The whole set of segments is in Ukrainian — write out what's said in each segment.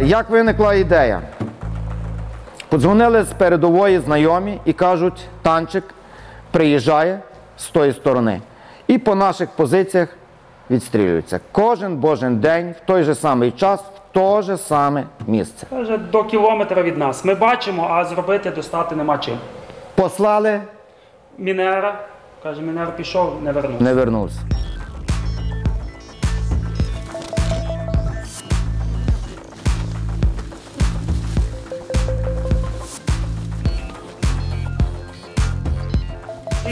Як виникла ідея? Подзвонили з передової знайомі і кажуть, танчик приїжджає з тої сторони. І по наших позиціях відстрілюється. Кожен божий день, в той же самий час, в то же саме місце. Це вже до кілометра від нас. Ми бачимо, а зробити достати нема чим. Послали, Мінера, каже, Мінер пішов, не вернувся. не вернувся.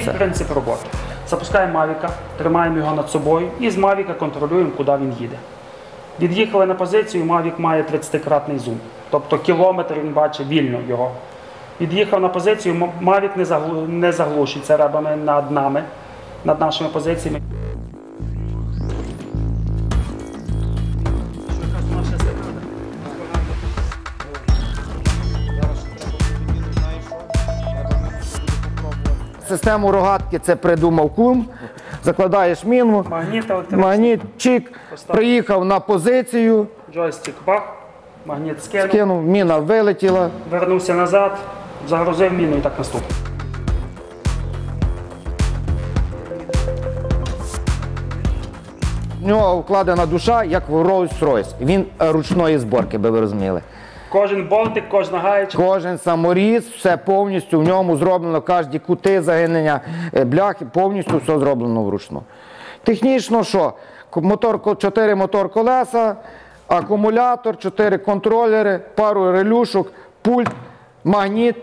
І принцип роботи. Запускаємо Мавіка, тримаємо його над собою і з Мавіка контролюємо, куди він їде. Від'їхали на позицію, Мавік має 30-кратний зум. Тобто кілометр він бачить вільно його. Від'їхав на позицію, Мавік не, заглушить ребами над нами, над нашими позиціями. Систему рогатки це придумав кум. Закладаєш міну, Магніт чик, приїхав на позицію, джойстик бах, магніт скинув, кинув, міна вилетіла. вернувся назад, загрузив міну і так наступно. В нього вкладена душа, як в Rolls-Royce. Він е, ручної зборки, би ви розуміли. Кожен болтик, кожна гаєчка. Кожен саморіз, все повністю в ньому зроблено, кожні кути загинення, е, бляхи, повністю все зроблено вручну. Технічно що? Мотор, 4 мотор колеса, акумулятор, 4 контролери, пару релюшок, пульт, магніт,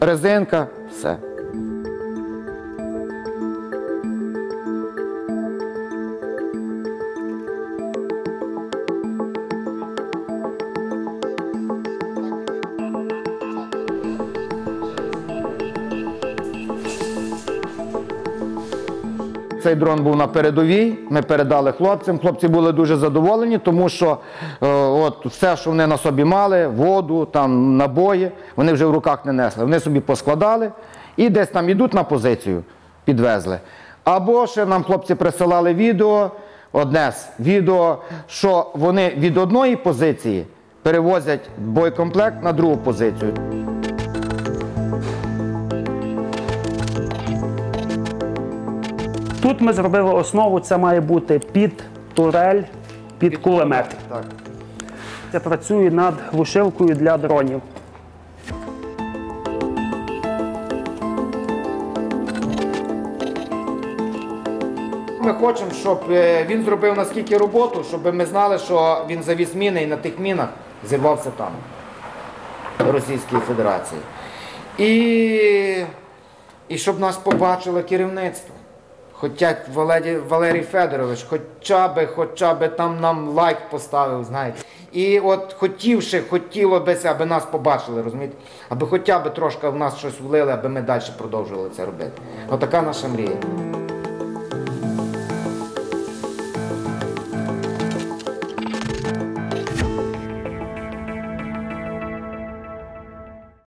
резинка, все. Цей дрон був на передовій. Ми передали хлопцям. Хлопці були дуже задоволені, тому що е, от все, що вони на собі мали, воду, там набої, вони вже в руках не несли. Вони собі поскладали і десь там йдуть на позицію, підвезли. Або ще нам хлопці присилали відео, одне з відео, що вони від одної позиції перевозять боєкомплект на другу позицію. Тут ми зробили основу, це має бути під турель, під кулемет. Так. Я працюю над глушилкою для дронів. Ми хочемо, щоб е, він зробив наскільки роботу, щоб ми знали, що він завіз міни і на тих мінах зірвався там, в Російській Федерації. І, і щоб нас побачило керівництво. Хоча Валерій, Валерій Федорович, хоча би, хоча би там нам лайк поставив, знаєте. І от хотівши, хотіло би, аби нас побачили, розумієте? Аби хоча б трошки в нас щось влили, аби ми далі продовжували це робити. Отака наша мрія.